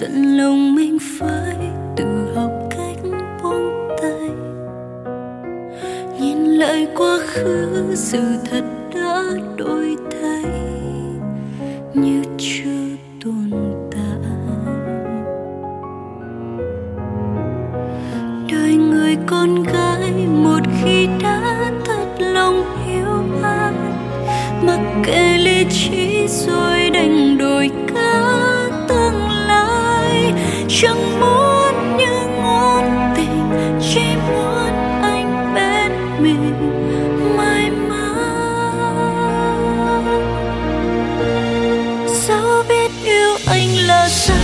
dần lòng mình phải tự học cách buông tay. Nhìn lại quá khứ, sự thật đã đổi thay. Như chưa tồn tại. Đời người con gái, một khi đã thật lòng yêu ai mặc kệ lý trí chẳng muốn những ngôn tình, chỉ muốn anh bên mình mãi mãi. Sao biết yêu anh là sai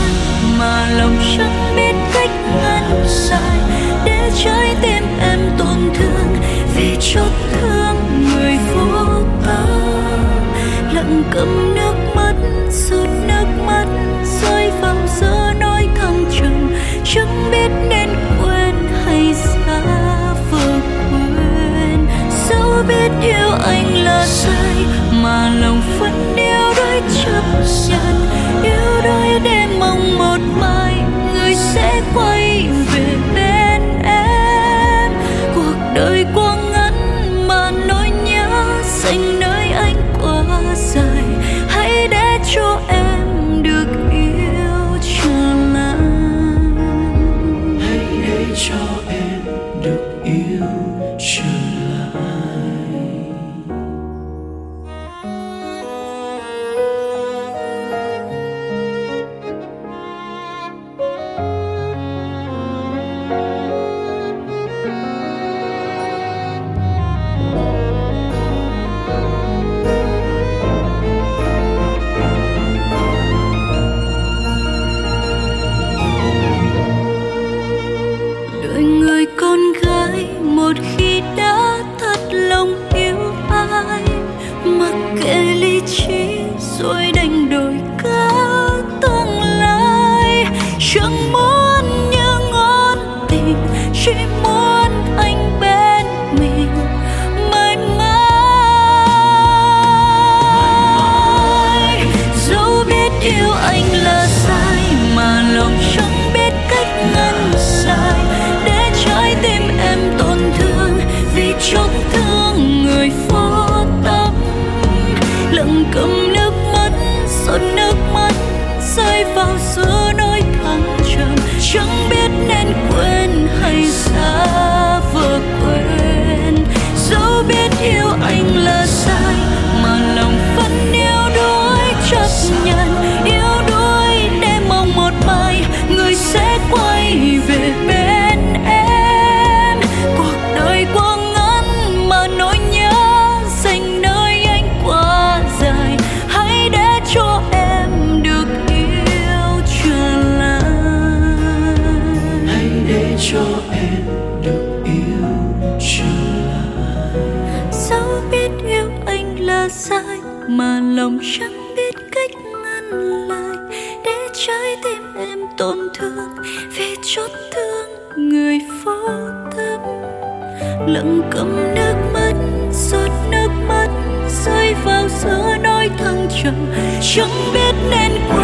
mà lòng chẳng biết cách ngăn sai để trái tim em tổn thương, vì chót thương người vô tâm lặng cầm nước anh sai mà lòng vẫn yêu đôi chấp nhận yêu đôi để mong một mai, người sẽ quay về bên em. Cuộc đời quá ngắn mà nỗi nhớ dành nơi anh quá dài. Hãy để cho em được yêu trở lại hãy để cho em được yêu trở lại yêu anh là mà lòng chẳng biết cách ngăn lại. Để trái tim em tổn thương, vì chốt thương người vô tâm. Lặng cầm nước mắt, giọt nước mắt rơi vào giữa nỗi thăng trầm. Chẳng biết nên quên